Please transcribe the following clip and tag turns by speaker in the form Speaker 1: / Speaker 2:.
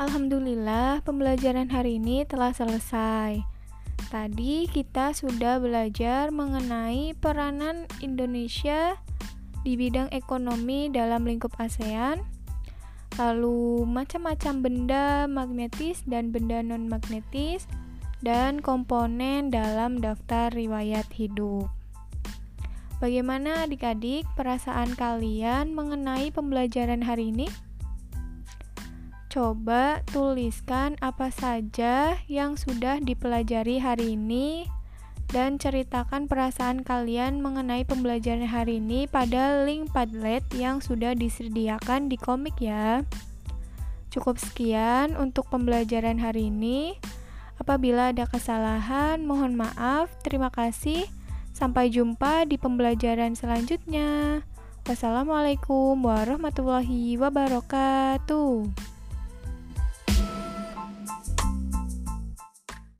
Speaker 1: Alhamdulillah, pembelajaran hari ini telah selesai. Tadi kita sudah belajar mengenai peranan Indonesia di bidang ekonomi dalam lingkup ASEAN, lalu macam-macam benda magnetis dan benda non-magnetis, dan komponen dalam daftar riwayat hidup. Bagaimana adik-adik perasaan kalian mengenai pembelajaran hari ini? Coba tuliskan apa saja yang sudah dipelajari hari ini dan ceritakan perasaan kalian mengenai pembelajaran hari ini pada link Padlet yang sudah disediakan di komik ya. Cukup sekian untuk pembelajaran hari ini. Apabila ada kesalahan, mohon maaf. Terima kasih. Sampai jumpa di pembelajaran selanjutnya. Wassalamualaikum warahmatullahi wabarakatuh.